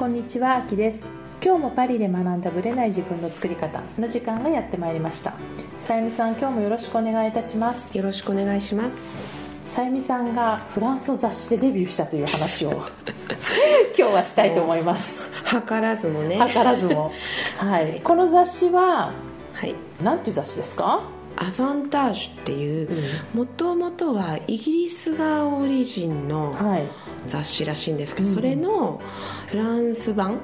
こんにちはあきです。今日もパリで学んだブレない自分の作り方の時間がやってまいりました。さゆみさん今日もよろしくお願いいたします。よろしくお願いします。さゆみさんがフランスの雑誌でデビューしたという話を 今日はしたいと思います。図らずもね。図らずも。はい。この雑誌ははい。何ていう雑誌ですか？アバンタージュっていうもともとはイギリスがオリジンのはい。雑誌らしいんですけど、うん。それのフランス版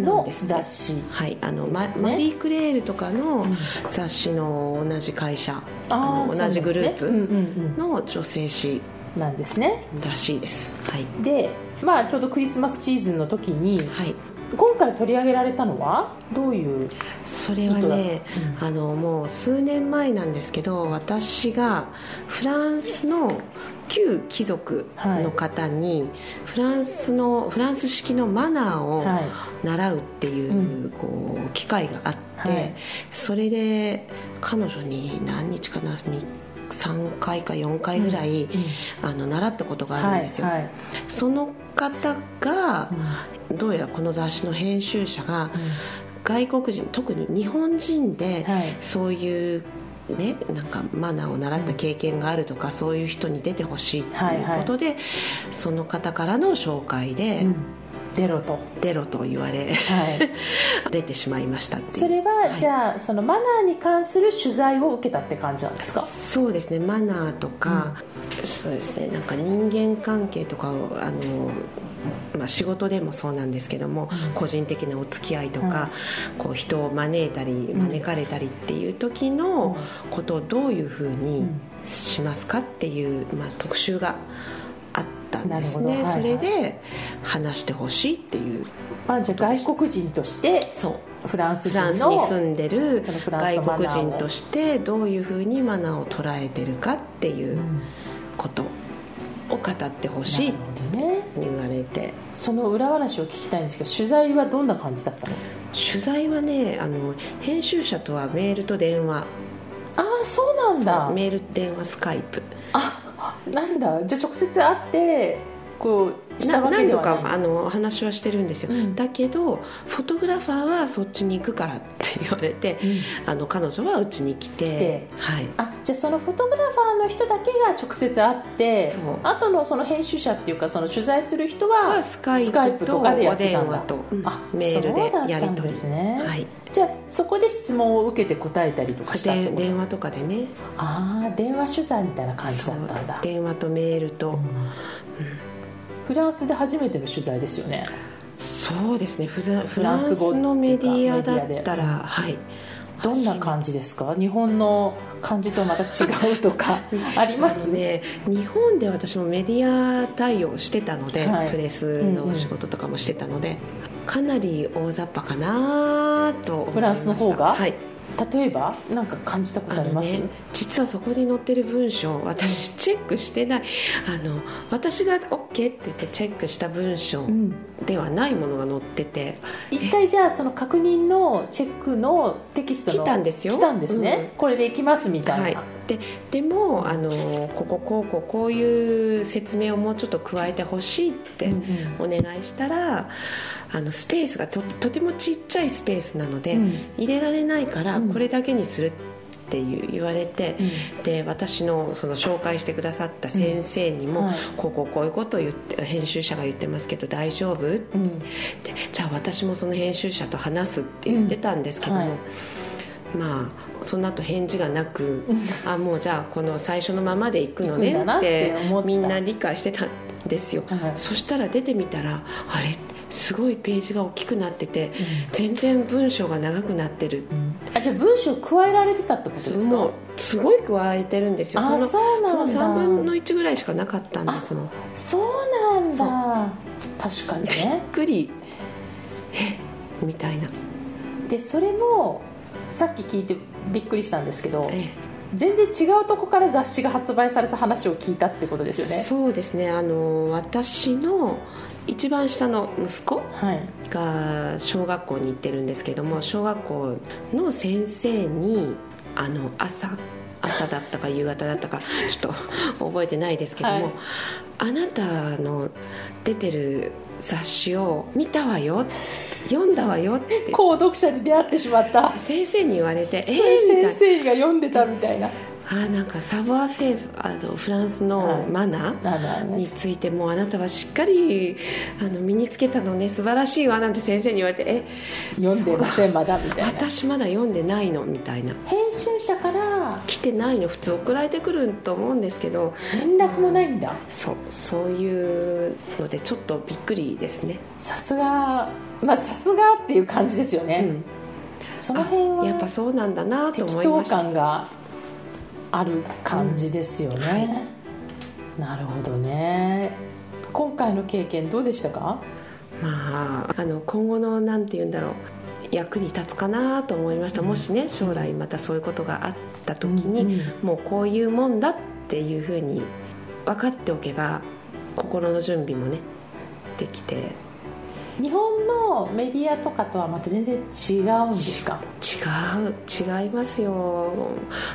の雑誌。はいあのママリー・クレールとかの雑誌の同じ会社、あの同じグループの女性誌うんなんですね。らしいです。はい、でまあちょうどクリスマスシーズンの時にはい、今回取り上げられたのはどういうそれはね、あのもう数年前なんですけど私がフランスの旧貴族の方に、フランスのフランス式のマナーをはい。習うっていう,、うこう機会があって、はい。それで彼女に何日かな3回か4回ぐらい、あの習ったことがあるんですよ、はいはい。その方が、どうやらこの雑誌の編集者が、外国人特に日本人で、はい。そういうね、なんかマナーを習った経験があるとか、そういう人に出てほしいっていうことで、その方からの紹介で、うん出ろと、出ろと言われはい、出てしまいましたっていう。それは、はい。じゃあそのマナーに関する取材を受けたって感じなんですか？そうですね。マナーとか、そうですね。なんか人間関係とかをあの、まあ、仕事でもそうなんですけども、個人的なお付き合いとか、こう人を招いたり招かれたりっていう時のことをどういうふうにしますかっていう、まあ、特集があったんですね、はいはい。それで話してほしいっていう。あじゃあ外国人としてそう。フランスフランス人のに住んでる外国人としてどういうふうにマナーを捉えてるかっていうことを語ってほしいって言われて。その裏話を聞きたいんですけど取材はどんな感じだったの？取材はねあの編集者とはメールと電話。ああそうなんだ。メール電話スカイプ。あなんだ？じゃあ直接会ってこう何度かあの話はしてるんですよ、うん。だけどフォトグラファーはそっちに行くからって言われて、あの彼女はうちに来てて。はい、あじゃあそのフォトグラファーの人だけが直接会ってあとのその編集者っていうかその取材する人ははスカイプととかでやってたんだ。お電話とうんあメールでやり取りですね、はい。じゃあそこで質問を受けて答えたりとかしたってことで電話とかでね。ああ電話取材みたいな感じだったんだ。電話とメールと、フランスで初めての取材ですよね。そうですね。フランス語のメディアだったら。はい。どんな感じですか？日本の感じとまた違うとか ありまあすのね日本で私もメディア対応してたので、はい。プレスの仕事とかもしてたので、かなり大雑把かなとフランスの方が？はい例えば何か感じたことあります、ね、実はそこに載ってる文章私チェックしてない。あの私が OK って言ってチェックした文章うん。ではないものが載ってて、一回じゃあその確認のチェックのテキストの来たんですよ。来たんですね、これでいきますみたいな、はい、ででもあのこここうこうこういう説明をもうちょっと加えてほしいってうんお願いしたら、あのスペースがととてもちっちゃいスペースなので、うん。入れられないからうん。これだけにするって言われて、で私のその紹介してくださった先生にも、うんはい。こうこうこういうことを言って編集者が言ってますけど大丈夫？ってうん。じゃあ私もその編集者と話すって言ってたんですけども、うんはいまあその後返事がなく、あもうじゃあこの最初のままで行くのねっってみんな理解してたんですよ、はい。そしたら出てみたらあれ？すごいページが大きくなってて、全然文章が長くなってる、あじゃあ文章加えられてたってことですか？もうすごい加えてるんですよ。あそのそうなんだ。その3分の1ぐらいしかなかったんです。もんそうなんだ。確かにね。びっくり。えみたいな。でそれもさっき聞いてびっくりしたんですけどえ全然違うとこから雑誌が発売された話を聞いたってことですよね。そうですね。あの私の一番下の息子はい。が小学校に行ってるんですけども小学校の先生にあの朝朝だったか 夕方だったかちょっと覚えてないですけども、はい。あなたの出てる雑誌を見たわよ。読んだわよって。購読者に出会ってしまった。先生に言われて先生が読んでたみたいなあーなんかサボアフェあのフランスのマナー、についてもうあなたはしっかりあの身につけたのね。素晴らしいわなんて先生に言われてえ？読んでませんまだ？みたいな。私まだ読んでないの？みたいな。編集者から来てないの？普通送られてくると思うんですけど。連絡もないんだ。そうそういうのでちょっとびっくりですね、さすがまあさすがっていう感じですよね、うん、その辺はあやっぱそうなんだなと思いました。感がある感じですよね、うん。はい。なるほどね。今回の経験どうでしたか？まああの今後のなんて言うんだろう役に立つかなと思いました、もしね将来またそういうことがあった時に、もうこういうもんだっていうふうに分かっておけば心の準備もねできて日本のメディアとかとはまた全然違うんですか？違う違いますよ。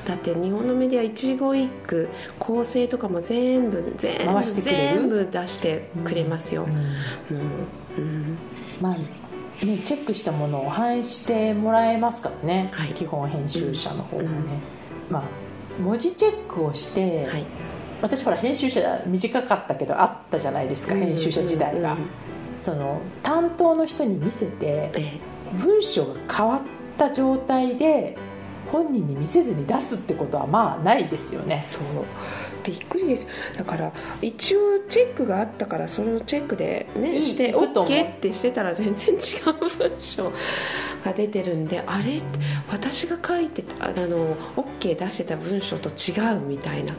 だって日本のメディア一期一句構成とかも全部全部回してくれる全部出してくれますよ、うん。もううん。まあね、チェックしたものを反映してもらえますからね、はい。基本編集者の方がね、うん。まあ文字チェックをして、はい。私ほら編集者短かったけどあったじゃないですか、編集者時代が、その担当の人に見せてえ文章が変わった状態で本人に見せずに出すってことはまあないですよね。そう。びっくりです。だから一応チェックがあったからそのチェックでねいいして OK ってしてたら全然違う文章 が出てるんであれ？私が書いてたあの OK 出してた文章と違うみたいな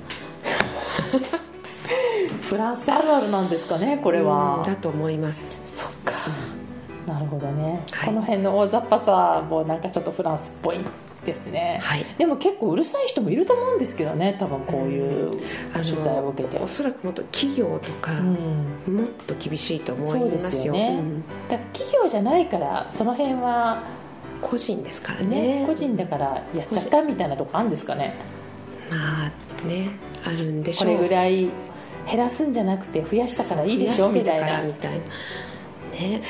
フランスあるあるなんですかねこれは、うんだと思います。そっか、なるほどね、はい。この辺の大雑把さもなんかちょっとフランスっぽいですね、はい。でも結構うるさい人もいると思うんですけどね多分こういう取材を受けて。おそらくもっと企業とか、うん。もっと厳しいと思いますすよよね、うん。だから企業じゃないからその辺は個人ですからね。ね個人だからやっちゃったみたいなとこあるんですかね。まあねあるんでしこょう。れぐらい減らすんじゃなくて増やしたからいいでしょみたいな。らみたいな。ね。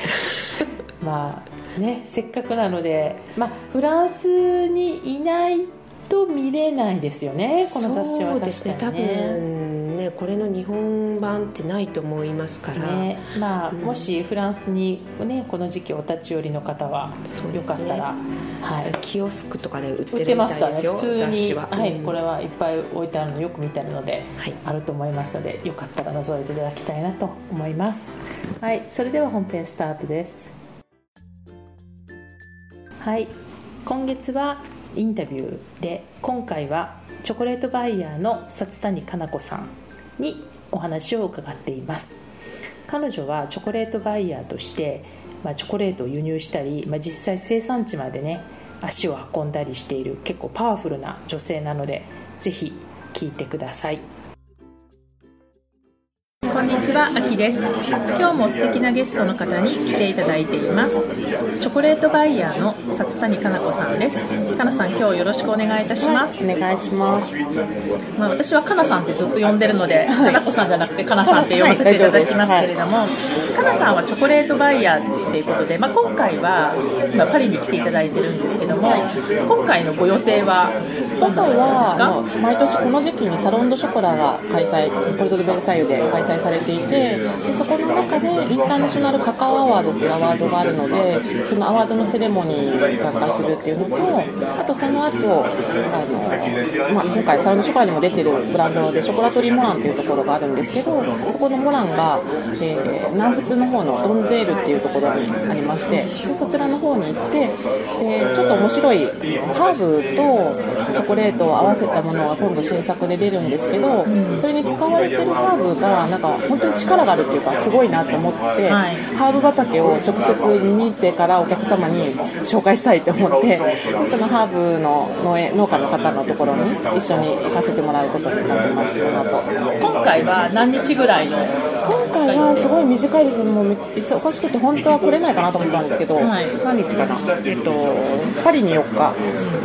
まあねせっかくなので、まあ、フランスにいないと見れないですよねこの雑誌は確かにね。分ねこれの日本版ってないと思いますから、ねまあうん。もしフランスに、ね、この時期お立ち寄りの方はよかったら、はい、キオスクとかで売っててるみたいですよ普通に。は、はい。うんこれはいっぱい置いてあるのよく見てあるのではい。あると思いますのでよかったら覗いていただきたいなと思います。はい。それでは本編スタートです。はい。今月はインタビューで今回はチョコレートバイヤーの札谷かな子さんにお話を伺っています。彼女はチョコレートバイヤーとして、まあ、チョコレートを輸入したり、まあ、実際生産地までね足を運んだりしている結構パワフルな女性なのでぜひ聞いてください。こんにちは、あきです。今日も素敵なゲストの方に来ていただいています。チョコレートバイヤーの札谷かな子さんです。かなさん、今日よろしくお願いいたします。お願いします。まあ、私はかなさんってずっと呼んでるので、かなこさんじゃなくてかなさんって呼ばせていただきますけれども、かなさんはチョコレートバイヤーっていうことで、まあ、今回は今パリに来ていただいてるんですけども、今回のご予定は今回は毎年この時期にサロン・ド・ショコラが開催ポルト・ド・ベルサイユで開催されていてでそこの中でインターナショナルカカオアワードっていうアワードがあるのでそのアワードのセレモニーに参加するっていうのとあとその後あの、まあ、今回サロン・ショコラにも出てるブランドでショコラトリーモランっていうところがあるんですけどそこのモランが、えー南仏の方のドンゼールっていうところにありましてでそちらの方に行ってでちょっと面白いハーブとチョコレートを合わせたものが今度新作で出るんですけどそれに使われてるハーブがなんか本当に力があるっていうかすごいなと思って、はい。ハーブ畑を直接見てからお客様に紹介したいと思ってでそのハーブの農園農家の方のところに一緒に行かせてもらうことになってますこの後今回は何日ぐらいの今回回はすごい短いです。もう忙しくて本当は来れないかなと思ったんですけど、はい、何日かな、えっと、パリに4日。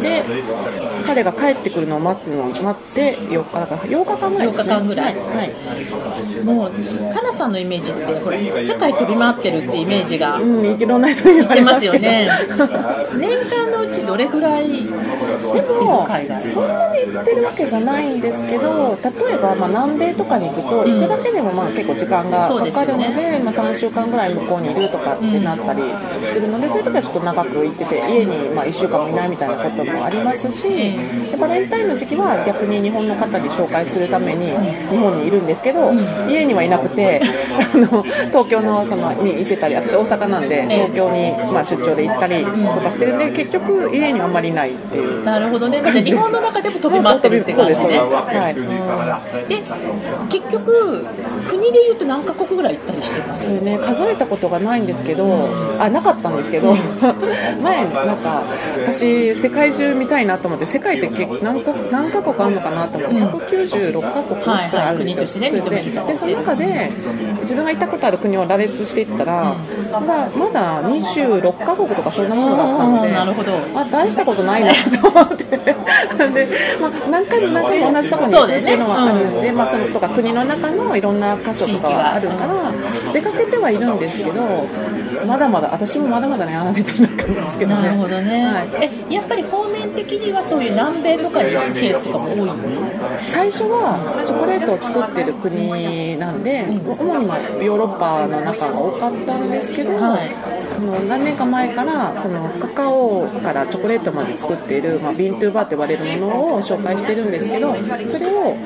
で彼が帰ってくるのを待つのを待って4日。だから8日間ぐらい、ね、8日間ぐらい、はい、もうかなさんのイメージって世界飛び回ってるってイメージが、うん、いろんな人に言われますよね 年間のうちどれぐらいでもそんなに行ってるわけじゃないんですけど例えばまあ南米とかに行くと、行くだけでもまあ結構時間がかかるのでね、まあ、3週間ぐらい向こうにいるとかってなったりするので、そういう時はちょっと長く行ってて家にまあ1週間もいないみたいなこともありますしバレンタインの時期は逆に日本の方に紹介するために日本にいるんですけど、家にはいなくてあの東京のそのに行ってたり私大阪なんで東京にまあ出張で行ったりとかしてるんで結局家にあんまりないっていうなるほどね。日本の中でも飛び回ってるって感じですねはい、で結局国でいうと何カ国ぐらい行ったりしてます。それね数えたことがないんですけどあなかったんですけど 前なんか私世界中見たいなと思って世界って何国何カ国あるのかなと思って196カ国くらいあるんですよ、はいはい、でその中で自分が行ったことある国を羅列していったら、まだまだ26カ国とかそんなものだったのでなるほど。あ大したことないなと思って。で、まあ、何回も何回も同じところに行くっていうのはあるんで、まあ、そのとか国の中のいろんな箇所とかはあるから出かけてはいるんですけどまだまだ私もまだまだねあみたいな感じですけどね。なるほどね、はい、えやっぱり方面的にはそういう南米とかに行くケースとかも多い最初はチョコレートを作ってる国なんで、うん、主にまあヨーロッパの中が多かったんですけど、はい、あの何年か前からそのカカオからチョコレートまで作っている、まあ、ビントゥーバーと呼ばれるものを紹介してるんですけどそれを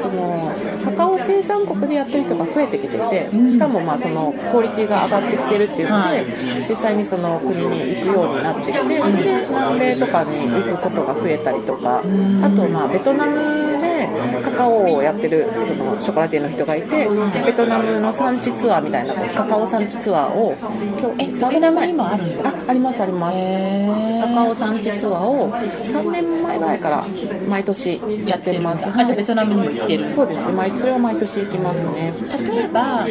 そのカカオ生産国でやってる人が増えてきててしかもまあそのクオリティが上がってきてるっていうので、実際にその国に行くようになってきてそれで南米とかに行くことが増えたりとかあとまあベトナムでカカオをやってるそのショコラティエの人がいてベトナムの産地ツアーみたいなカカオ産地ツアーを今日ベトナムにもあるんあありますあります。カカオ産地ツアーを3年前ぐらいから毎年やってます、あじゃあベトナムにも行ってる。そうですね。毎それは毎年行きますね。例えば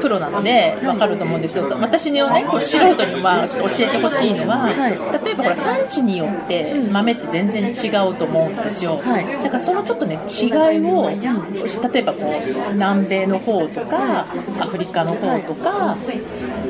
プロなので分かると思うんですけど私のねこう素人にまあ教えてほしいのは、はい、例えばほら産地によって豆って全然違うと思うんですよ、はい、だからそのちょっとね違いを例えばこう南米の方とかアフリカの方とか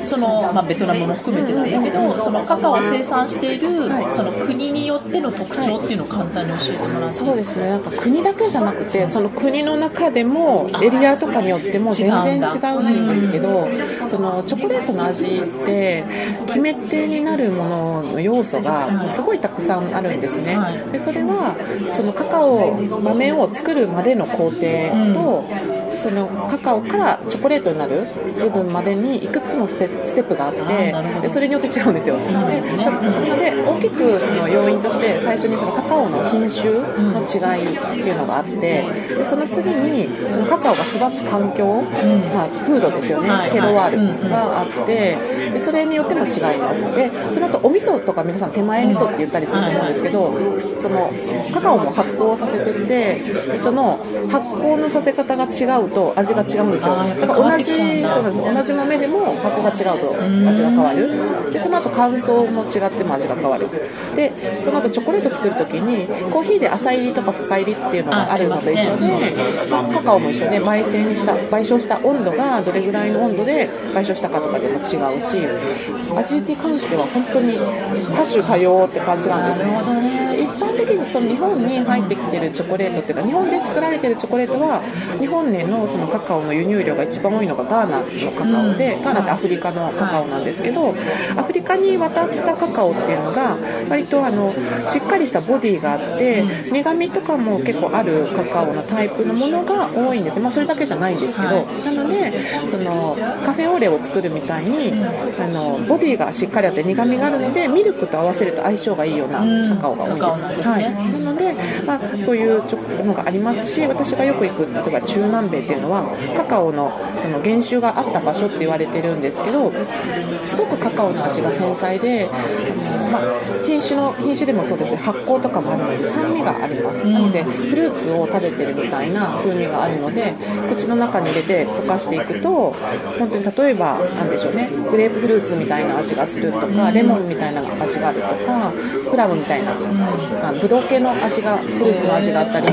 その、まあ、ベトナムも含めてなんだけどそのカカオを生産しているその国によっての特徴っていうのを簡単に教えてもらって。そうですね。なんか国だけじゃなくてその国の中でもエリアとかによっても全然違うんですけどそのチョコレートの味って決め手になるものの要素がすごいたくさんあるんですね。でそれはそのカカオ豆を作るまでの工程とそのカカオからチョコレートになる部分までにいくつもステップがあってでそれによって違うんですよ。でで大きくその要因として最初にそのカカオの品種の違いっていうのがあってでその次にそのカカオが育つ環境、まあ、風土ですよね。テロワールがあってでそれによっても違いますでその後お味噌とか皆さん手前味噌って言ったりすると思うんですけどそのカカオも発酵させててその発酵のさせ方が違うと味が違うんですよ。だから同じそうです同じ豆でも発酵が違うと味が変わる。でその後乾燥も違っても味が変わる。でその後チョコレート作る時にコーヒーで浅入りとか深入りっていうのがあるのと一緒で、カカオも一緒で焙煎にした焙焼した温度がどれぐらいの温度で焙焼したかとかでも違うし味に関しては本当に多種多様って感じなんですね。一般的にその日本に入ってきてるチョコレートっていうか日本で作られてるチョコレートは日本でのそのカカオの輸入量が一番多いのがガーナのカカオで、ガーナってアフリカのカカオなんですけど、アフリカに渡ったカカオっていうのが割とあのしっかりしたボディがあって苦味とかも結構あるカカオのタイプのものが多いんですまあ、それだけじゃないんですけど、なのでそのカフェオレを作るみたいにあのボディがしっかりあって苦味があるのでミルクと合わせると相性がいいようなカカオが多いです、はい、なので、まあ、そういうのがありますし私がよく行く例えば中南米っていうのはカカオのその原種があった場所って言われてるんですけどすごくカカオの味が繊細で、まあ、品種の品種でもそうですね発酵とかもあるので酸味があります、なのでフルーツを食べてるみたいな風味があるので口の中に入れて溶かしていくと本当に例えばなんでしょうねグレープフルーツみたいな味がするとかレモンみたいな味があるとかプラムみたいな、あのブドウ系の味がフルーツの味があったり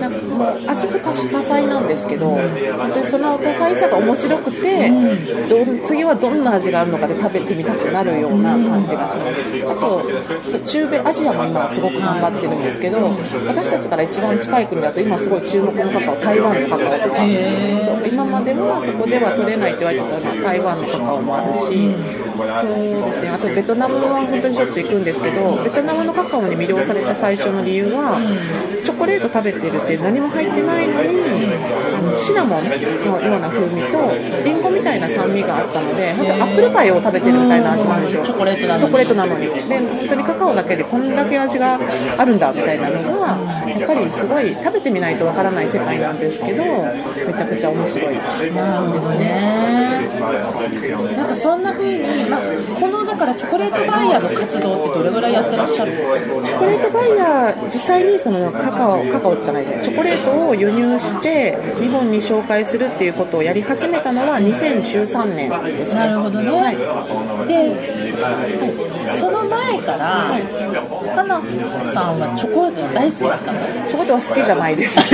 なんかもう味も多彩なんですけど本当にその多彩さが面白くてど次はどんな味があるのかで食べてみたくなるような感じがします。あと中米アジアも今すごく頑張ってるんですけど私たちから一番近い国だと今すごい注目のカカオ台湾のカカオとか。そう今まではそこでは取れないって言われてたのは台湾のカカオもあるし。そうですね。あとベトナムは本当にしょっちゅう行くんですけどベトナムのカカオに魅了された最初の理由はチョコレート食べてるって何も入ってないのにシナモンのような風味とリンゴみたいな酸味があったので本当アップルパイを食べてるみたいな味なんですよ。チョコレートなのに。で本当にカカオだけでこんだけ味があるんだみたいなのがやっぱりすごい食べてみないとわからない世界なんですけどめちゃくちゃ面白いなんですね。なんかそんな風に、まあ、このだからチョコレートバイヤーの活動ってどれぐらいやってらっしゃる？チョコレートバイヤー実際にそのカカオカカオじゃないねチョコレートを輸入して日本に紹介するっていうことをやり始めたのは2013年ですね。なるほどね、はい。で、その前から、かなこさんはチョコレートが大好きだったの？チョコレートは好きじゃないです。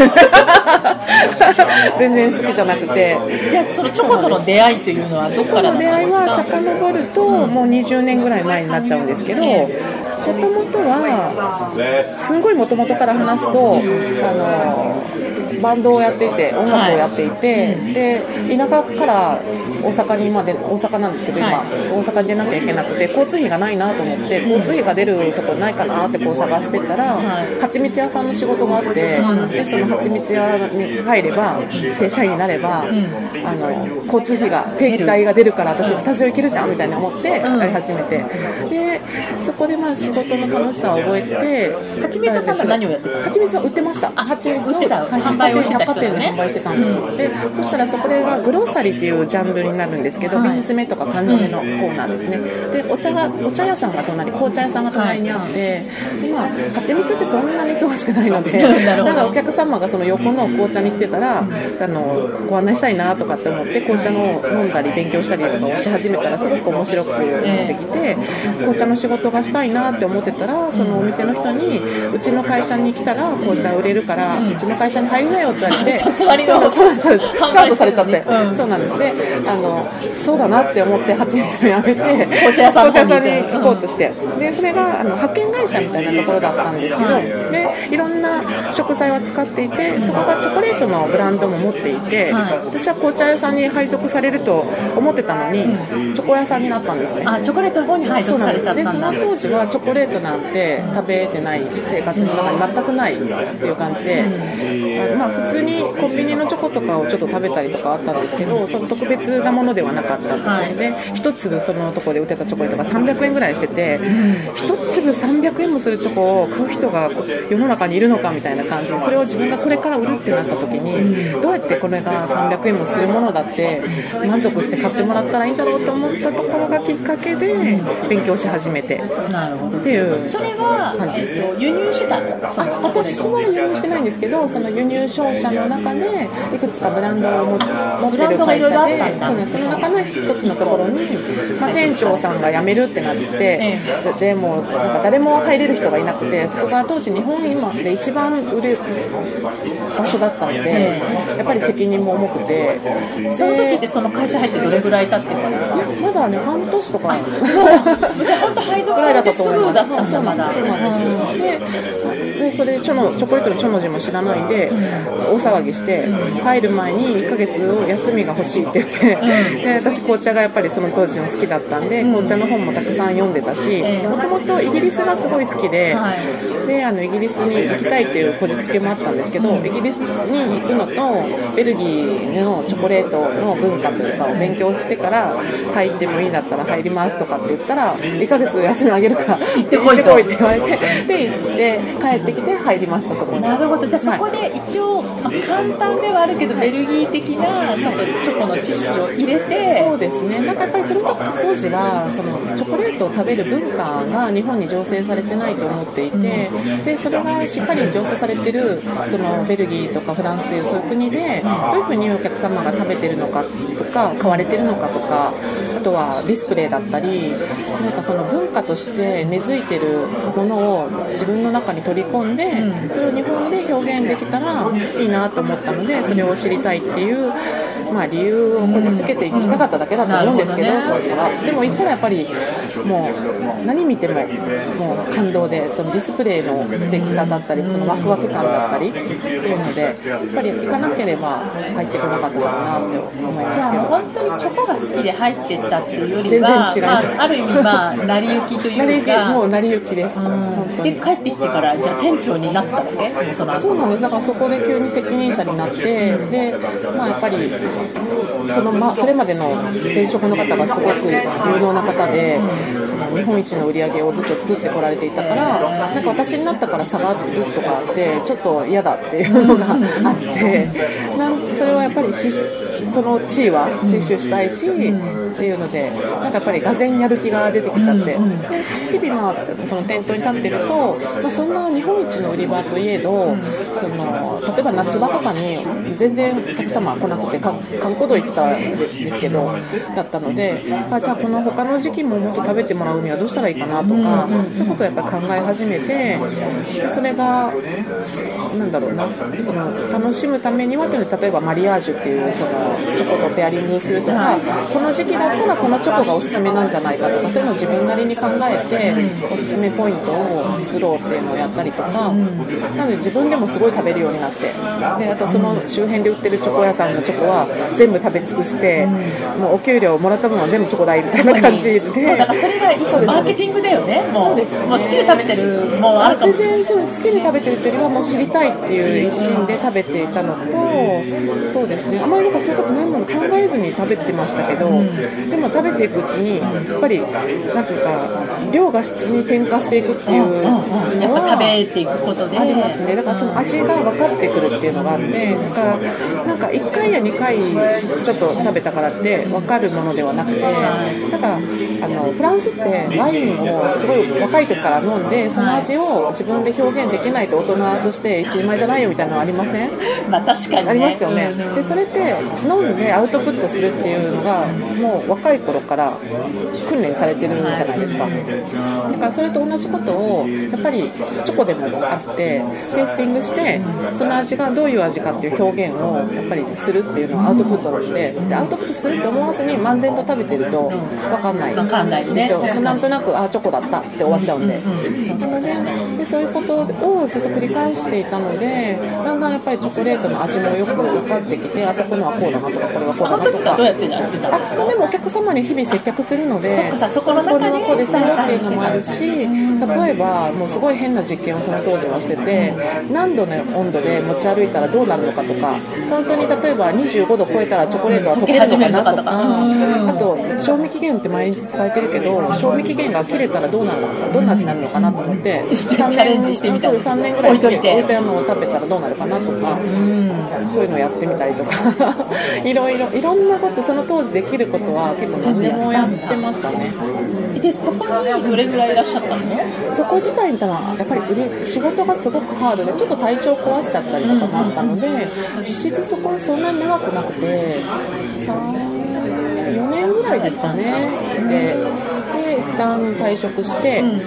全然好きじゃなくて。じゃあそのチョコとの出会いというのはどこからこの出会いは遡るともう20年ぐらい前になっちゃうんですけどもともとはすんごいもともとから話すとあのバンドをやっていて音楽をやっていて、で田舎から大阪に今で大阪なんですけど今、はい。大阪に出なきゃいけなくて交通費がないなと思って交通費が出るとこないかなってこう探してたら、はい。蜂蜜屋さんの仕事があって、でその蜂蜜屋に入れば正社員になれば、あの交通費が定期代が出るから私スタジオ行けるじゃんみたいに思ってやり始めて、でそこでまあ仕事の楽しさを覚えて蜂蜜屋さんが何をやってたの？蜂蜜は売ってました。蜂蜜を売ってた。はい。販売百貨店で販売してたんですよ、でそしたらそこでがグロッサリーっていうジャンルになるんですけど、はい瓶詰めとか缶詰のコーナーですね。でお茶がお茶屋さんが隣紅茶屋さんが隣にあって、でまあ蜂蜜ってそんなに忙しくないのでなんかお客様がその横の紅茶に来てたらあのご案内したいなとかって思って紅茶の飲んだり勉強したりとかをし始めたらすごく面白くなってきて、紅茶の仕事がしたいなって思ってたらそのお店の人にうちの会社に来たら紅茶売れるから、うちの会社に入りなよって言われて そ隣のそうそうなんですスカウトされちゃって、うん。そうなんです。であのそうだなって思って蜂蜜をやめて紅茶屋さんに行こうとして。でそれがあの派遣会社みたいなところだったんですけど、でいろんな食材は使っていてそこがチョコレートのブランドも持っていて、はい。私は紅茶屋さんに配属されると思ってたのに、チョコ屋さんになったんですね。あチョコレートの方に配属されちゃったんだ。でその当時はチョコレートなんて食べてない生活の中に全くないっていう感じで、あまあ、普通にコンビニのチョコとかをちょっと食べたりとかあったんですけどその特別なものではなかったんですね、はい。で一粒そのとこで売ってたチョコレートが300円ぐらいしてて一粒300円もするチョコを買う人が世の中にいるのかみたいな感じでそれを自分がこれから売るってなった時にどうやってこれが300円もするものだって満足して買ってもらったらいいんだろうと思ったところがきっかけで勉強し始めて。っていうそれは、感じですえっと、輸入してたの？そあの私は輸入してないんですけどその輸入商社の中でいくつかブランドを持持ってる会社でそうねその中の一つのところに、まあ、店長さんが辞めるってなって、えでもうなんか誰も入れる人がいなくてそこが当時日本今で一番売れる場所だったので、えやっぱり責任も重くて。その時ってその会社入ってどれぐらい経ってるまだね半年とか。じゃあ本当配属されてすぐだったんだまだ。そうなんですででそれチョのチョコレートのチョの字も知らないんで大騒ぎして帰る前に1ヶ月休みが欲しいって言ってで私紅茶がやっぱりその当時の好きだったんで紅茶の本もたくさん読んでたしええ。もともとイギリスがすごい好きではい。であのイギリスに行きたいっていうこじつけもあったんですけどイギリスに行くのとベルギーのチョコレートの文化というかを勉強してから入ってもいいんだったら入りますとかって言ったら1ヶ月休みあげるから行ってこいと。って言われてで行って帰ってきて入りましたそこに。なるほど。じゃあそこで一応、まあ、簡単ではあるけどベルギー的なちょっとチョコの知識を入れて。そうですね。なんかやっぱりそれと当時はそのチョコレートを食べる文化が日本に醸成されてないと思っていてでそれがしっかり醸成されてるそのベルギーとかフランスというそういう国でどういうふうにお客様が食べてるのかとか買われてるのかとかあとはディスプレイだったりなんかその文化として根付いてるものを自分の中に取り込んでそれを日本で表現できたらいいなと思ったのでそれを知りたいっていう、まあ、理由をこじつけていきたかっただけだと思うんですけど当時は。でも行ったらやっぱりもう何見てももう感動でそのディスプレイの素敵さだったりそのワクワク感だったりっていうのでやっぱり行かなければ入ってこなかったかなって思いますじゃあけど。本当にチョコが好きで入ってったっていうよりは全然違いますまあ、ある意味まあ成り行きというか。もう成り行きです、で帰ってきてからじゃあ店長になったわけ。そそうなんです。だからそこで急に責任者になってで、まあ、やっぱりその、ま、それまでの前職の方がすごく有能な方で日本一の売り上げをずっと作ってこられていたからなんか私になったから下がるとかってちょっと嫌だっていうのがあってなんそれはやっぱりその地位は死守したいし、っていうのでなんかやっぱりがぜんやる気が出てきちゃって、で日々、まあ、その店頭に立ってると、まあ、そんな日本一の売り場といえどその例えば夏場とかに全然お客様来なくてか観光鳥行ってたんですけどだったのであじゃあこの他の時期ももっと食べてもらうにはどうしたらいいかなとか、そういうことをやっぱり考え始めてでそれがなんだろうなその楽しむためにはというのは例えばマリアージュっていうそのチョコとペアリングするとかこの時期だったらこのチョコがおすすめなんじゃないかとかそういうのを自分なりに考えておすすめポイントを作ろうっていうのをやったりとかなので自分でもすごい食べるようになってであとその周辺で売ってるチョコ屋さんのチョコは全部食べ尽くしてもうお給料もらった分は全部チョコ代みたいな感じで。もうだからそれが一種マーケティングだよね。もそうです。ねもう好きで食べてるもうあるかも。全然そう好きで食べてるというよりはもう知りたいっていう一心で食べていたのとそうですね。あまりなんかそういうこと何も考えずに食べてましたけど、でも食べていくうちにやっぱりなんていうか量が質に転化していくっていうのは、食べていくことで。ありますね。だからその味が分かってくるっていうのがあってだからなんか1回や2回ちょっと食べたからって分かるものではなくてだからあのフランスってワインをすごい若い時から飲んでその味を自分で表現できないと大人として一人前じゃないよみたいなのありません？まあ確かにね。ありますよね。うんでそれって飲んでアウトプットするっていうのがもう若い頃から訓練されてるんじゃないですか。だからそれと同じことをやっぱりチョコでもあってテイスティングしてその味がどういう味かっていう表現をやっぱりするっていうのはアウトプットなのででアウトプットすると思わずに漫然と食べてると分かんない。分かんないね。なんとなくあチョコだったって終わっちゃうんで。そうででそういうことをずっと繰り返していたのでだんだんやっぱりチョコレートの味もよく分かってきてあそこのはこうだなとかこれはどうやってやってたんあですそこでもお客様に日々接客するのでそっかさそこの中でこれすよっていうのもあるし例えばもうすごい変な実験をその当時はしてて何度の温度で持ち歩いたらどうなるのかとか本当に例えば25度超えたらチョコレートは溶けるのかなとかあと賞味期限って毎日伝えてるけど賞味期限が切れたらどうなるのかどんな味になるのかなと思ってチャレンジしてみたそう3年ぐらい置いといて。置いたのを食べたらどうなるかなとかそういうのをやってみたりとかいろいろいろんなことその当時できることは結構何でもやってましたね。でそこにどれぐらいいらっしゃったの？そこ自体にたらやっぱり仕事がすごくハードでちょっと体調壊しちゃったりとかもあったので実質そこはそんなに長くなくて4年ぐらいですかね。で旦退職して、もう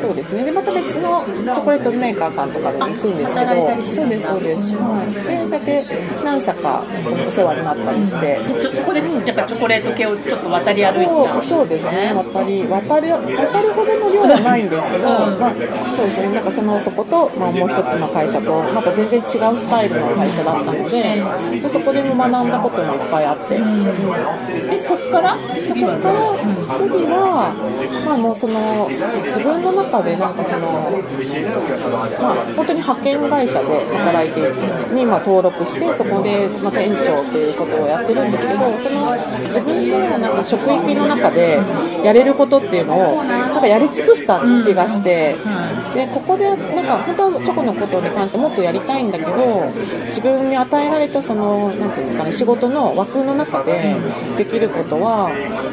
そうですね。でまた別のチョコレートメーカーさんとかでも行くんですけどそうですそうです、はい、でそうやって何社かお世話になったりして。でちょそこでやっぱチョコレート系をちょっと渡り歩いてたそうそうですね。渡り渡り渡るほどの量はないんですけど、まあ、そうですね。なんかそのそこと、まあ、もう一つの会社とまた全然違うスタイルの会社だったのででそこでも学んだこともいっぱいあって、でそこからそこから次次は、まあ、もうその自分の中でなんかその、まあ、本当に派遣会社で働いているにまあ登録してそこでまた園長っていうことをやってるんですけどその自分のなんか職域の中でやれることっていうのをなんかやり尽くした気がして。でここでなんか本当はチョコのことに関してもっとやりたいんだけど自分に与えられたそのなんていうんですかね仕事の枠の中でできることは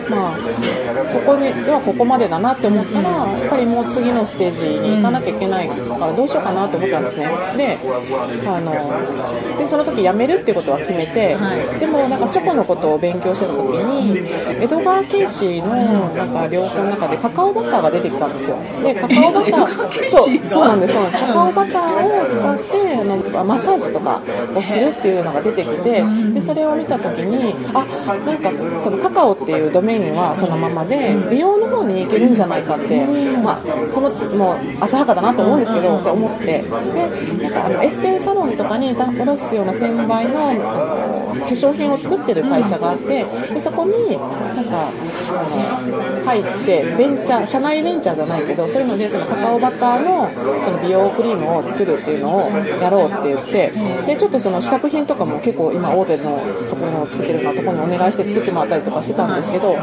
まあここにではここまでだなって思ったらやっぱりもう次のステージに行かなきゃいけないからどうしようかなと思ったんですね。であのでその時辞めるってことは決めて、でもなんかチョコのことを勉強してた時に江戸川慶史のなんか両方の中でカカオバターが出てきたんですよ。でカカオバターそうそうなんですそうなんです。カカオバターを使ってあのマッサージとかをするっていうのが出てきてでそれを見た時にあなんかそのカカオっていうドメインはそのままで美容の方に行けるんじゃないかって、まあ、そのもう浅はかだなと思うんですけどって思って。でなんかあのエステサロンとかに卸すような専売のあの化粧品を作ってる会社があってでそこになんかあの入ってベンチャー社内ベンチャーじゃないけどそういうのでそのカカオバターのその美容クリームを作るっていうのをやろうって言ってでちょっとその試作品とかも結構今大手のところの作ってるようなところにお願いして作ってもらったりとかしてたんですけど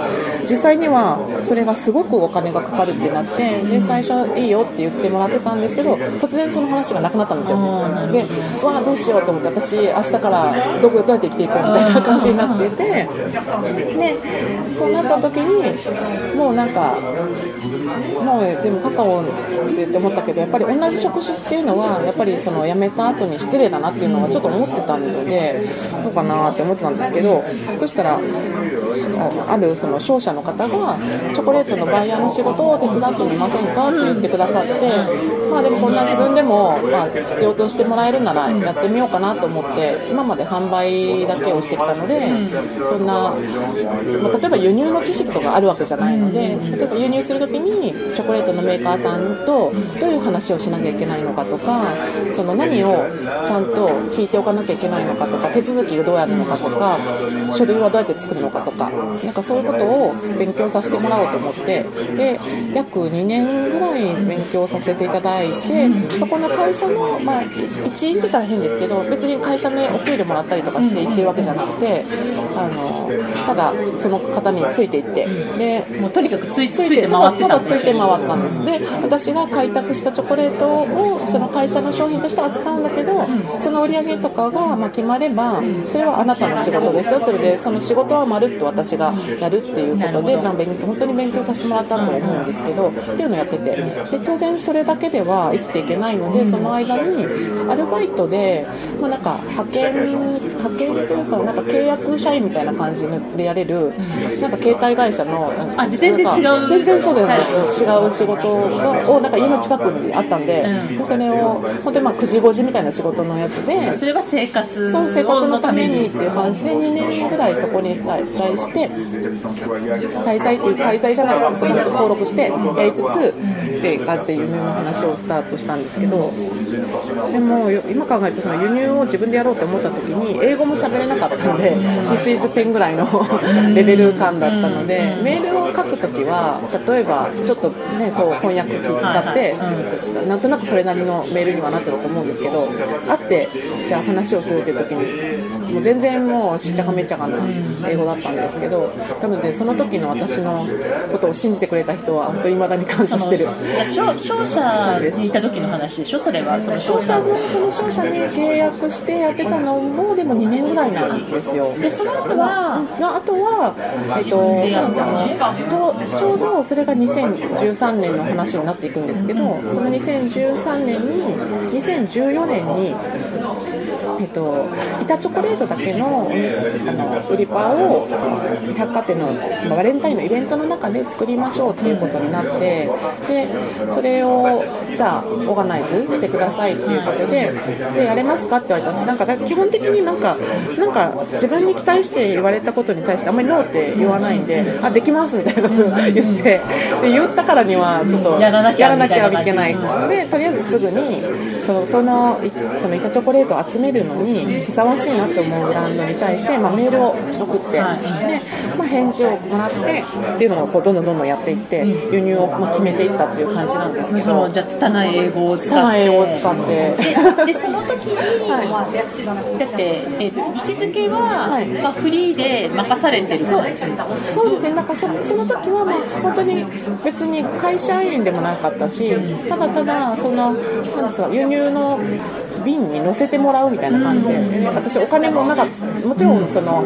実際にはそれがすごくお金がかかるってなってで最初いいよって言ってもらってたんですけど突然その話がなくなったんですよ。でわあどうしようと思って私明日からどこどうやって生きていこうみたいな感じになっててでそうなった時にもうなんかもうでもカカオでって思ったけどやっぱり同じ職種っていうのはやっぱりその辞めた後に失礼だなっていうのはちょっと思ってたのでどうかなって思ってたんですけどそしたらあるその商社の方がチョコレートのバイヤーの仕事を手伝ってみませんかって言ってくださってまあでもこんな自分でもまあ必要としてもらえるならやってみようかなと思って今まで販売だけをしてきたのでそんな、まあ、例えば輸入の知識とかあるわけじゃないので例えば輸入する時にチョコレートのメーカーさんとどういう話をしなきゃいけないのかとかその何をちゃんと聞いておかなきゃいけないのかとか手続きがどうやるのかとか書類はどうやって作るのかとかなんかそういうことを勉強させてもらおうと思ってで約2年ぐらい勉強させていただいてそこの会社の、まあ、一員って言ったら変ですけど別に会社でお給料もらったりとかして行ってるわけじゃなくてあのただその方についていってでもうとにかくついつついて回ってたたんですだついて回ったんです。で私が開拓したチョコレートをその会社の商品として扱うんだけどその売り上げとかがまあ決まればそれはあなたの仕事ですよそれでその仕事はまるっと私がやるっていうことで、まあ、勉強本当に勉強させてもらったと思うんですけどっていうのをやってて。で当然それだけでは生きていけないのでその間にアルバイトで、まあ、なんか派遣派遣というかなんか契約社員みたいな感じでやれるなんか携帯会社の全然違う。全然そうです、は違う仕事がをなんか家の近くにあったんで,、でそれを本当にまあ9時5時みたいな仕事のやつでそれは生活そう生活のためにっていう感じで2年ぐらいそこに滞在して滞在っていう滞在じゃないですそこに登録してやりつつっていう感じで輸入の話をスタートしたんですけどでも今考えるとその輸入を自分でやろうって思った時に英語も喋れなかったんで This is pen ぐらいの レベル感だったのでメールを書く時は例えばちょっとねこう翻訳機使ってなんとなくそれなりのメールにはなってると思うんですけど会ってじゃあ話をするっていう時にもう全然もうしっちゃかめっちゃかな英語だったんですけどなのでその時の私のことを信じてくれた人は本当に未だに感謝してる。じゃあ商商社にいた時の話でしょ？それはその商社。のその商社に契約してやってたのもでも2年ぐらいなんですよ。でその後は？のあとは、えっと、そうですねとちょうどそれが2013年の話になっていくんですけどその2013年に2014年にえっと、板チョコレートだけのあの売り場を百貨店のまあバレンタインのイベントの中で作りましょうっていうことになってでそれをじゃあオーガナイズしてくださいっていうことででやれますかって言われた私なんかだ基本的になんかなんか自分に期待して言われたことに対してあんまりノーって言わないんであできますみたいなことを言ってで言ったからにはちょっとやらなきゃやらなきゃみたいいけない。でとりあえずすぐにそのそのいその板チョコレートを集めるのにふさわしいなと思うブランドに対して、まあ、メールを送って、はい。でまあ、返事をもらってっていうのをこうどんどんどんどんやっていって輸入をまあ決めていったっていう感じなんですけそどのじゃあ拙い英語を使って。英語を使って。ででその時に、だって、えー、と位置づけは、はい。まあ、フリーで任されてる感じそうですね。なんかそその時はまあ本当に別に会社員でもなかったしただただそのなんですか輸入の瓶に乗せてもらうみたいな感じで、私お金もなかったもちろんその、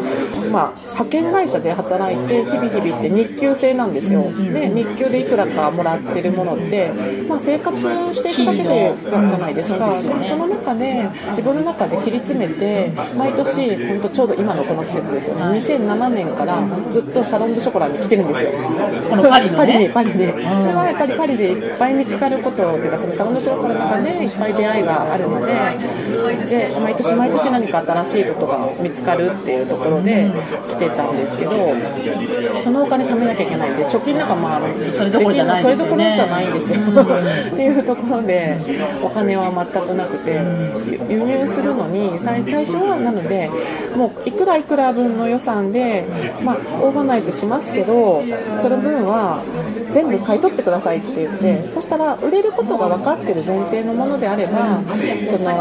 まあ、派遣会社で働いて日々日々って日給制なんですよ。で日給でいくらかもらってるものって、まあ、生活していくだけでじゃないですか。その中で自分の中で切り詰めて毎年本当ちょうど今のこの季節ですよね。2007年からずっとサロン・ド・ショコラに来てるんですよ。このパリの、ね、パリでパリで、それはやっぱりパリでいっぱい見つかることっていうかそのサロン・ド・ショコラの中でいっぱい出会いがあるのでで毎年毎年何か新しいことが見つかるっていうところで来てたんですけどそのお金貯めなきゃいけないんで貯金なんかまあそれどころじゃないですよ、ね、それどころじゃないんですよ。っていうところでお金は全くなくて輸入するのに最初はなのでもういくらいくら分の予算で、まあ、オーガナイズしますけどその分は全部買い取ってくださいって言ってそしたら売れることが分かってる前提のものであればその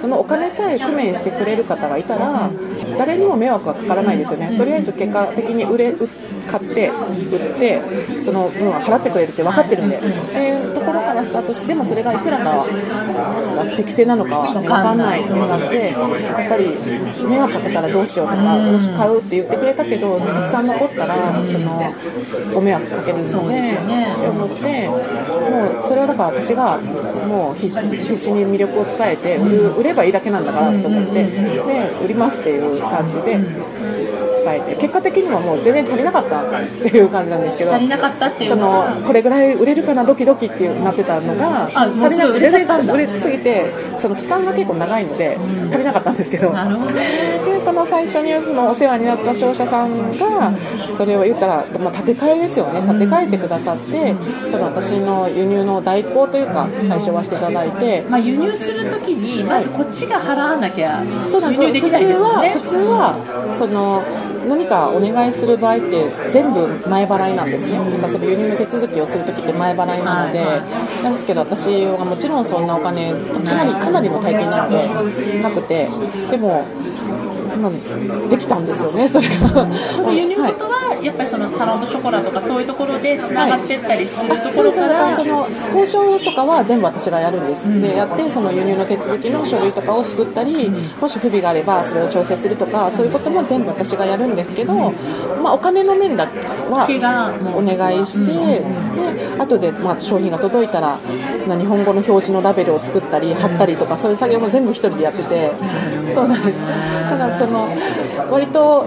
そのお金さえ工面してくれる方がいたら誰にも迷惑はかからないですよね。とりあえず結果的に売れ売っ買って売ってその分は払ってくれるって分かってるんで。っていうところからスタートしてでもそれがいくらかが適正なのかは分かんないっていう感じでやっぱり迷惑かけたらどうしようとかもし買うって言ってくれたけどたくさん残ったらそのご迷惑かけるのでって思ってもうそれはだから私がもう必死必死に魅力を伝えて売ればいいだけなんだからと思ってで売りますっていう感じで伝えて結果的にはもう全然足りなかったっていう感じなんですけど足りなかったっていうそのこれぐらい売れるかなドキドキってなってたのが足りなく全然売れすぎてその期間が結構長いので足りなかったんですけどなるほど、ね、でその最初にそのお世話になった商社さんがそれを言ったら、まあ、建て替えですよね。建て替えてくださってその私の輸入の代行というか最初はしていただいて、まあ、輸入するときにまずこっちが払わなきゃ輸入できないですよね。普通はその何かお願いする場合って全部前払いなんですね、なんかその輸入の手続きをするときって前払いなので、なんですけど私はもちろんそんなお金かなりかなりの大金なのでなくてでもできたんですよね、それが。その輸入元は、やっぱりそのサロンドショコラとかそういうところでつながってったりするところから、はい、その交渉とかは全部私がやるんです、うん、でやってその輸入の手続きの書類とかを作ったり、うん、もし不備があればそれを調整するとかそういうことも全部私がやるんですけど、まあ、お金の面だはお願いして、で後でまあ商品が届いたら日本語の表示のラベルを作ったり貼ったりとかそういう作業も全部1人でやってて。そうなんです。ただその割と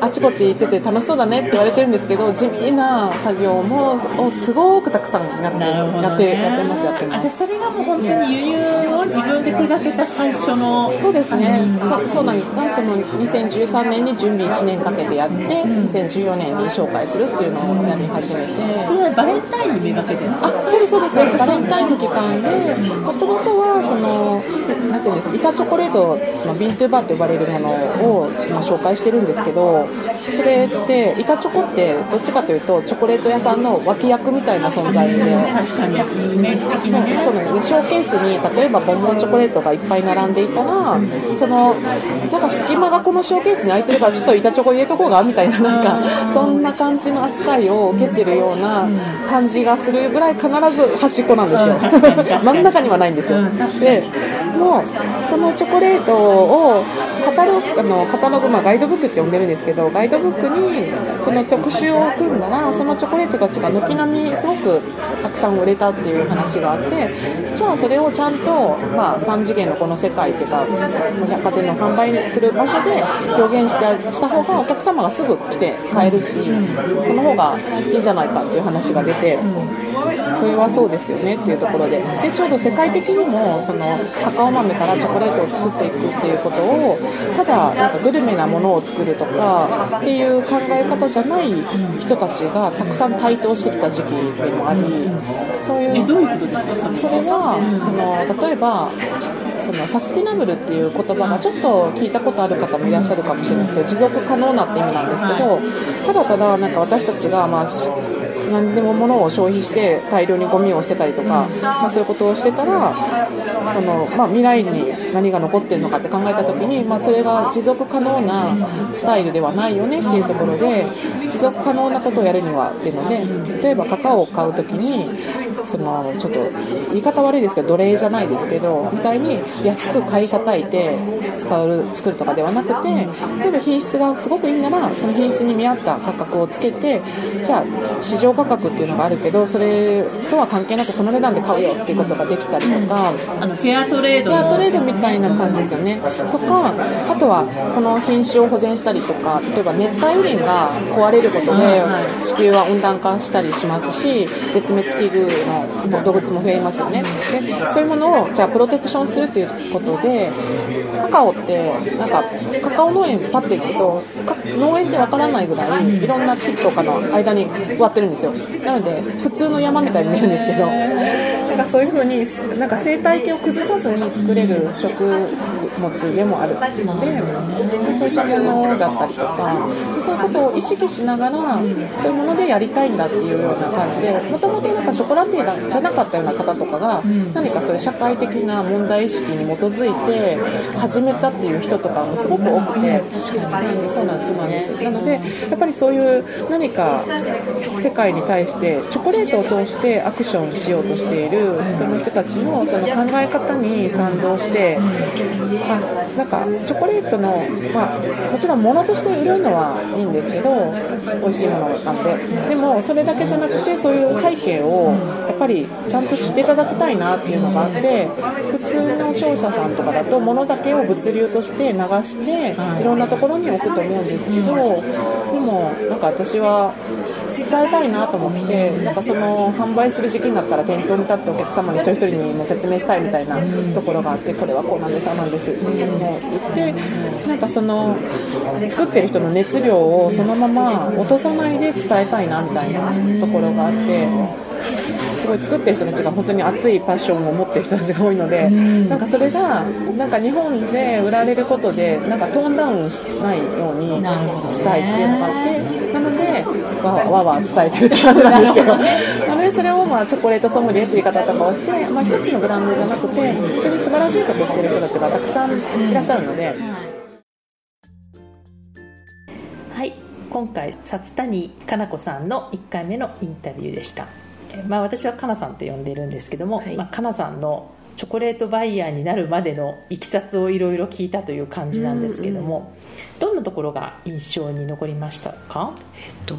あちこち行ってて楽しそうだねって言われてるんですけど地味な作業もすごくたくさんやって,、ね、やってやってますやってます。じゃそれがもう本当に輸入を自分で手がけた最初のそうですね。そそうなんですがその2013年に準備1年かけてやって、2014年に紹介するっていうのをやり始めて。それはバレンタインにめがけてあそうですそうです。バレンタインの期間でもともとはそのなんていうんですか？板チョコレートそのビントゥーバーと呼ばれるものを、まあ、紹介してるんですけどそれって板チョコってどっちかというとチョコレート屋さんの脇役みたいな存在で。確かに。イメージ的にね。そうなんです。ショーケースに例えばボンボンチョコレートがいっぱい並んでいたらそのなんか隙間がこのショーケースに空いてるからちょっと板チョコ入れとこうがみたいななんかそんな感じの扱いを受けてるような感じがするぐらい必ず端っこなんですよ。真ん中にはないんですよ。でもうそのチョコレートをカタログあのカタログ、まあ、ガイドブックって呼んでるんですけどガイドブックにその特集を組んだらそのチョコレートたちが軒並みすごくたくさん売れたっていう話があってじゃあそれをちゃんと、まあ、3次元のこの世界っていうか百貨店の販売する場所で表現してした方がお客様がすぐ来て買えるしその方がいいんじゃないかっていう話が出て。それはそうですよねっていうところででちょうど世界的にもそのカカオ豆からチョコレートを作っていくっていうことをただなんかグルメなものを作るとかっていう考え方じゃない人たちがたくさん台頭してきた時期でもありそういうどういうことですか？それ。はその例えばそのサスティナブルっていう言葉がちょっと聞いたことある方もいらっしゃるかもしれないですけど持続可能なって意味なんですけどただただなんか私たちがまあ何でも物を消費して大量にゴミを捨てたりとか、まあ、そういうことをしてたらその、まあ、未来に何が残ってるのかって考えた時に、まあ、それが持続可能なスタイルではないよねっていうところで持続可能なことをやるにはっていうので例えばカカオを買う時にそのちょっと言い方悪いですけど奴隷じゃないですけどみたいに安く買い叩いて使う作るとかではなくて例えば品質がすごくいいならその品質に見合った価格をつけてじゃあ市場価格っていうのがあるけどそれとは関係なくこの値段で買うよっていうことができたりとか。あのフェアトレードフェアトレードみたいな感じですよね。とか、あとはこの品種を保全したりとか、例えば熱帯雨林が壊れることで地球は温暖化したりしますし、絶滅危惧のの動物も増えますよね。で、そういうものをじゃあプロテクションするっていうことで、カカオってなんかカカオ農園パッて行くと農園ってわからないぐらいいろんな木とかの間に割ってるんですよ。なので普通の山みたいに見えるんですけど。なんかそういうふうになんか生態系を崩さずに作れる食物でもあるのでそういったものだったりとかそういうことを意識しながらそういうものでやりたいんだっていうような感じでもともとショコラティじゃなかったような方とかが何かそういう社会的な問題意識に基づいて始めたっていう人とかもすごく多くて確かにそうなんですそうなんです。なのでやっぱりそういう何か世界に対してチョコレートを通してアクションしようとしているその人たちのその考え方に賛同してあなんかチョコレートの、まあ、もちろん物として売るのはいいんですけど美味しいものなんででもそれだけじゃなくてそういう背景をやっぱりちゃんと知っていただきたいなっていうのがあって普通の商社さんとかだと物だけを物流として流していろんなところに置くと思うんですけどでもなんか私は伝えたいなと思ってなんかその販売する時期になったら店頭に立ってお客様に一人一人にも説明したいみたいなところがあってこれはこうなんですああなんですっていうのを言ってなんかその作ってる人の熱量をそのまま落とさないで伝えたいなみたいなところがあってすごい作ってる人たちが本当に熱いパッションを持ってる人たちが多いので、なんかそれがなんか日本で売られることでなんかトーンダウンしないようにしたいっていうのがあってなのでわわわ伝えてるって感じなんですけど。なのでそれをまあチョコレートソムリエっていう言い方とかをして、まあ、一つのブランドじゃなくて本当に素晴らしいことをしてる人たちがたくさんいらっしゃるので。はい。今回札谷かな子さんの1回目のインタビューでした、えまあ、私はかなさんと呼んでるんですけども、はい。まあ、かなさんのチョコレートバイヤーになるまでのいきさつをいろいろ聞いたという感じなんですけども、どんなところが印象に残りましたか？えっと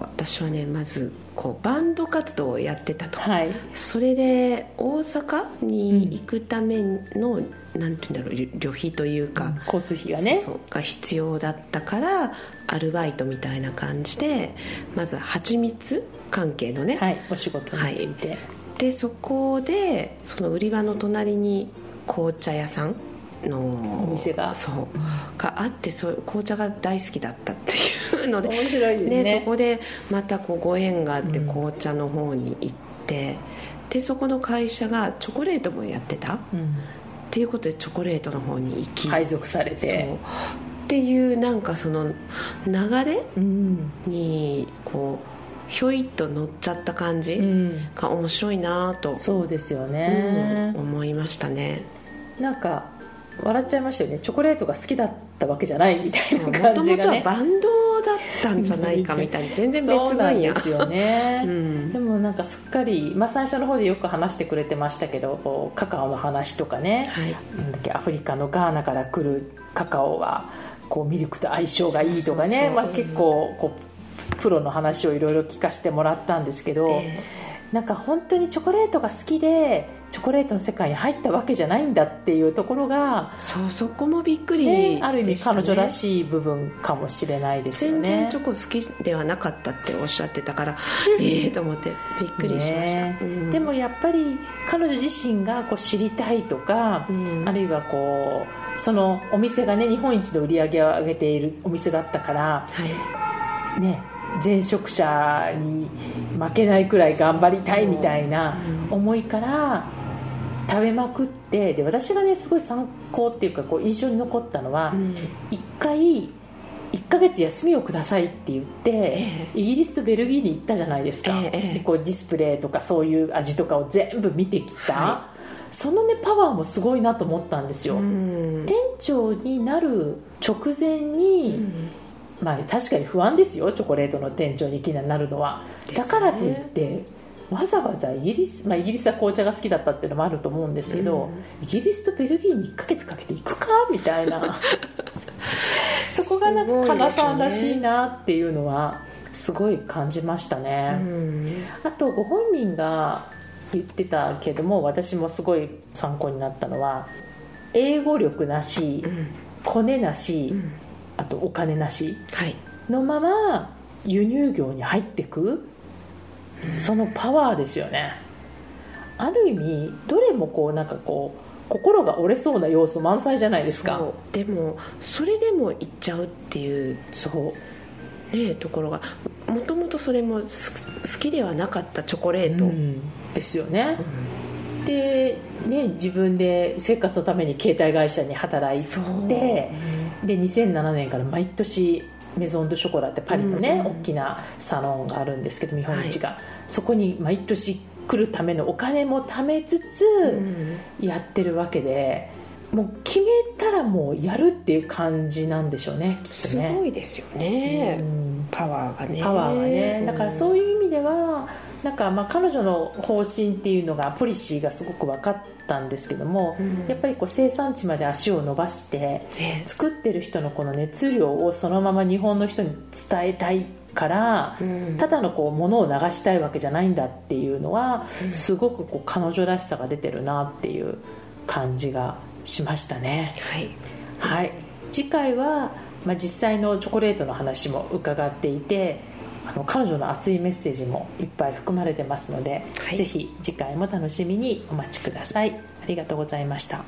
私はねまずこうバンド活動をやってたと、はい。それで大阪に行くための、なんていうんだろう旅旅費というか、交通費がね。が必要だったからアルバイトみたいな感じでまず蜂蜜関係のね、はいお仕事について、でそこでその売り場の隣に紅茶屋さんのお店が。そう。があってそう紅茶が大好きだったっていうので面白いね。でそこでまたこうご縁があってうん。紅茶の方に行って、でそこの会社がチョコレートもやってたっうん。ていうことでチョコレートの方に行き、配属されて。っていうなんかその流れうん。にこうひょいっと乗っちゃった感じうん。が面白いなと、そうですようんね、思いましたね。なんか笑っちゃいましたよね。チョコレートが好きだったわけじゃないみたいなも感じがね。ともとはバンドだったんじゃないかみたいな。全然別分野。ですよね、うん。でもなんかすっかり、まあ、最初の方でよく話してくれてましたけどカカオの話とかね、はい。なんだっけアフリカのガーナから来るカカオはこうミルクと相性がいいとかね。結構こうプロの話をいろいろ聞かせてもらったんですけど、えなんか本当にチョコレートが好きでチョコレートの世界に入ったわけじゃないんだっていうところが、そうそこもびっくりでねある意味彼女らしい部分かもしれないですよ全ね然チョコ好きではなかったっておっしゃってたから ええと思ってびっくりしました、ね。うん。でもやっぱり彼女自身がこう知りたいとか、うん。あるいはこうそのお店がね日本一の売り上げを上げているお店だったからはい。ね前職者に負けないくらい頑張りたいみたいな思いから食べまくってで私がねすごい参考っていうかこう印象に残ったのはうん。一回1ヶ月休みをくださいって言って、えイギリスとベルギーに行ったじゃないですか、ええでこうディスプレイとかそういう味とかを全部見てきた、はそのねパワーもすごいなと思ったんですよ、うん。店長になる直前に、まあ確かに不安ですよチョコレートの店長にいきなりなるのは、ね。だからといってわざわざイギリス、まあ、イギリスは紅茶が好きだったっていうのもあると思うんですけど、イギリスとベルギーに1ヶ月かけて行くかみたいな。そこがなんかかなさんらしいなっていうのはすごい感じましたね、うん。あとご本人が言ってたけども私もすごい参考になったのは英語力なし、コネなし、んあとお金なしはい。のまま輸入業に入ってく、そのパワーですよね。ある意味どれもこうなんかこう心が折れそうな要素満載じゃないですか。でもそれでも行っちゃうっていうそう。ねところがもともとそれもす好きではなかったチョコレート、うん。ですよね、で、ね、自分で生活のために携帯会社に働いそう。てで2007年から毎年メゾン・ド・ショコラってパリのね、うんうん大きなサロンがあるんですけど見本市が、そこに毎年来るためのお金も貯めつつうん。やってるわけで、もう決めたらもうやるっていう感じなんでしょうねきっとすねごいですよね、うん。パワーがね。パワーがね。だからうそういう意味ではなんかまあ彼女の方針っていうのがポリシーがすごく分かったんですけども、うん。やっぱりこう生産地まで足を伸ばしてね作ってる人のこの熱量をそのまま日本の人に伝えたいから、うん。ただのこう物を流したいわけじゃないんだっていうのは、すごくこう彼女らしさが出てるなっていう感じがしましたね。はい。はい、次回は、まあ、実際のチョコレートの話も伺っていてあの彼女の熱いメッセージもいっぱい含まれてますので、はい。ぜひ次回も楽しみにお待ちください。ありがとうございました。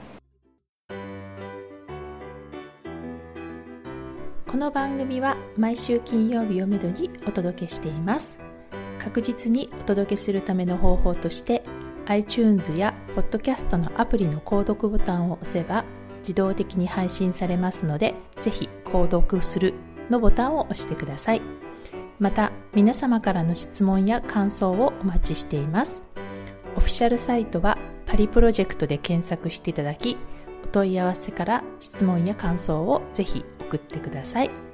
この番組は毎週金曜日をめどにお届けしています。確実にお届けするための方法として iTunes や Podcast のアプリの購読ボタンを押せば自動的に配信されますのでぜひ購読するのボタンを押してください。また皆様からの質問や感想をお待ちしています。オフィシャルサイトはパリプロジェクトで検索していただきお問い合わせから質問や感想をぜひ送ってください。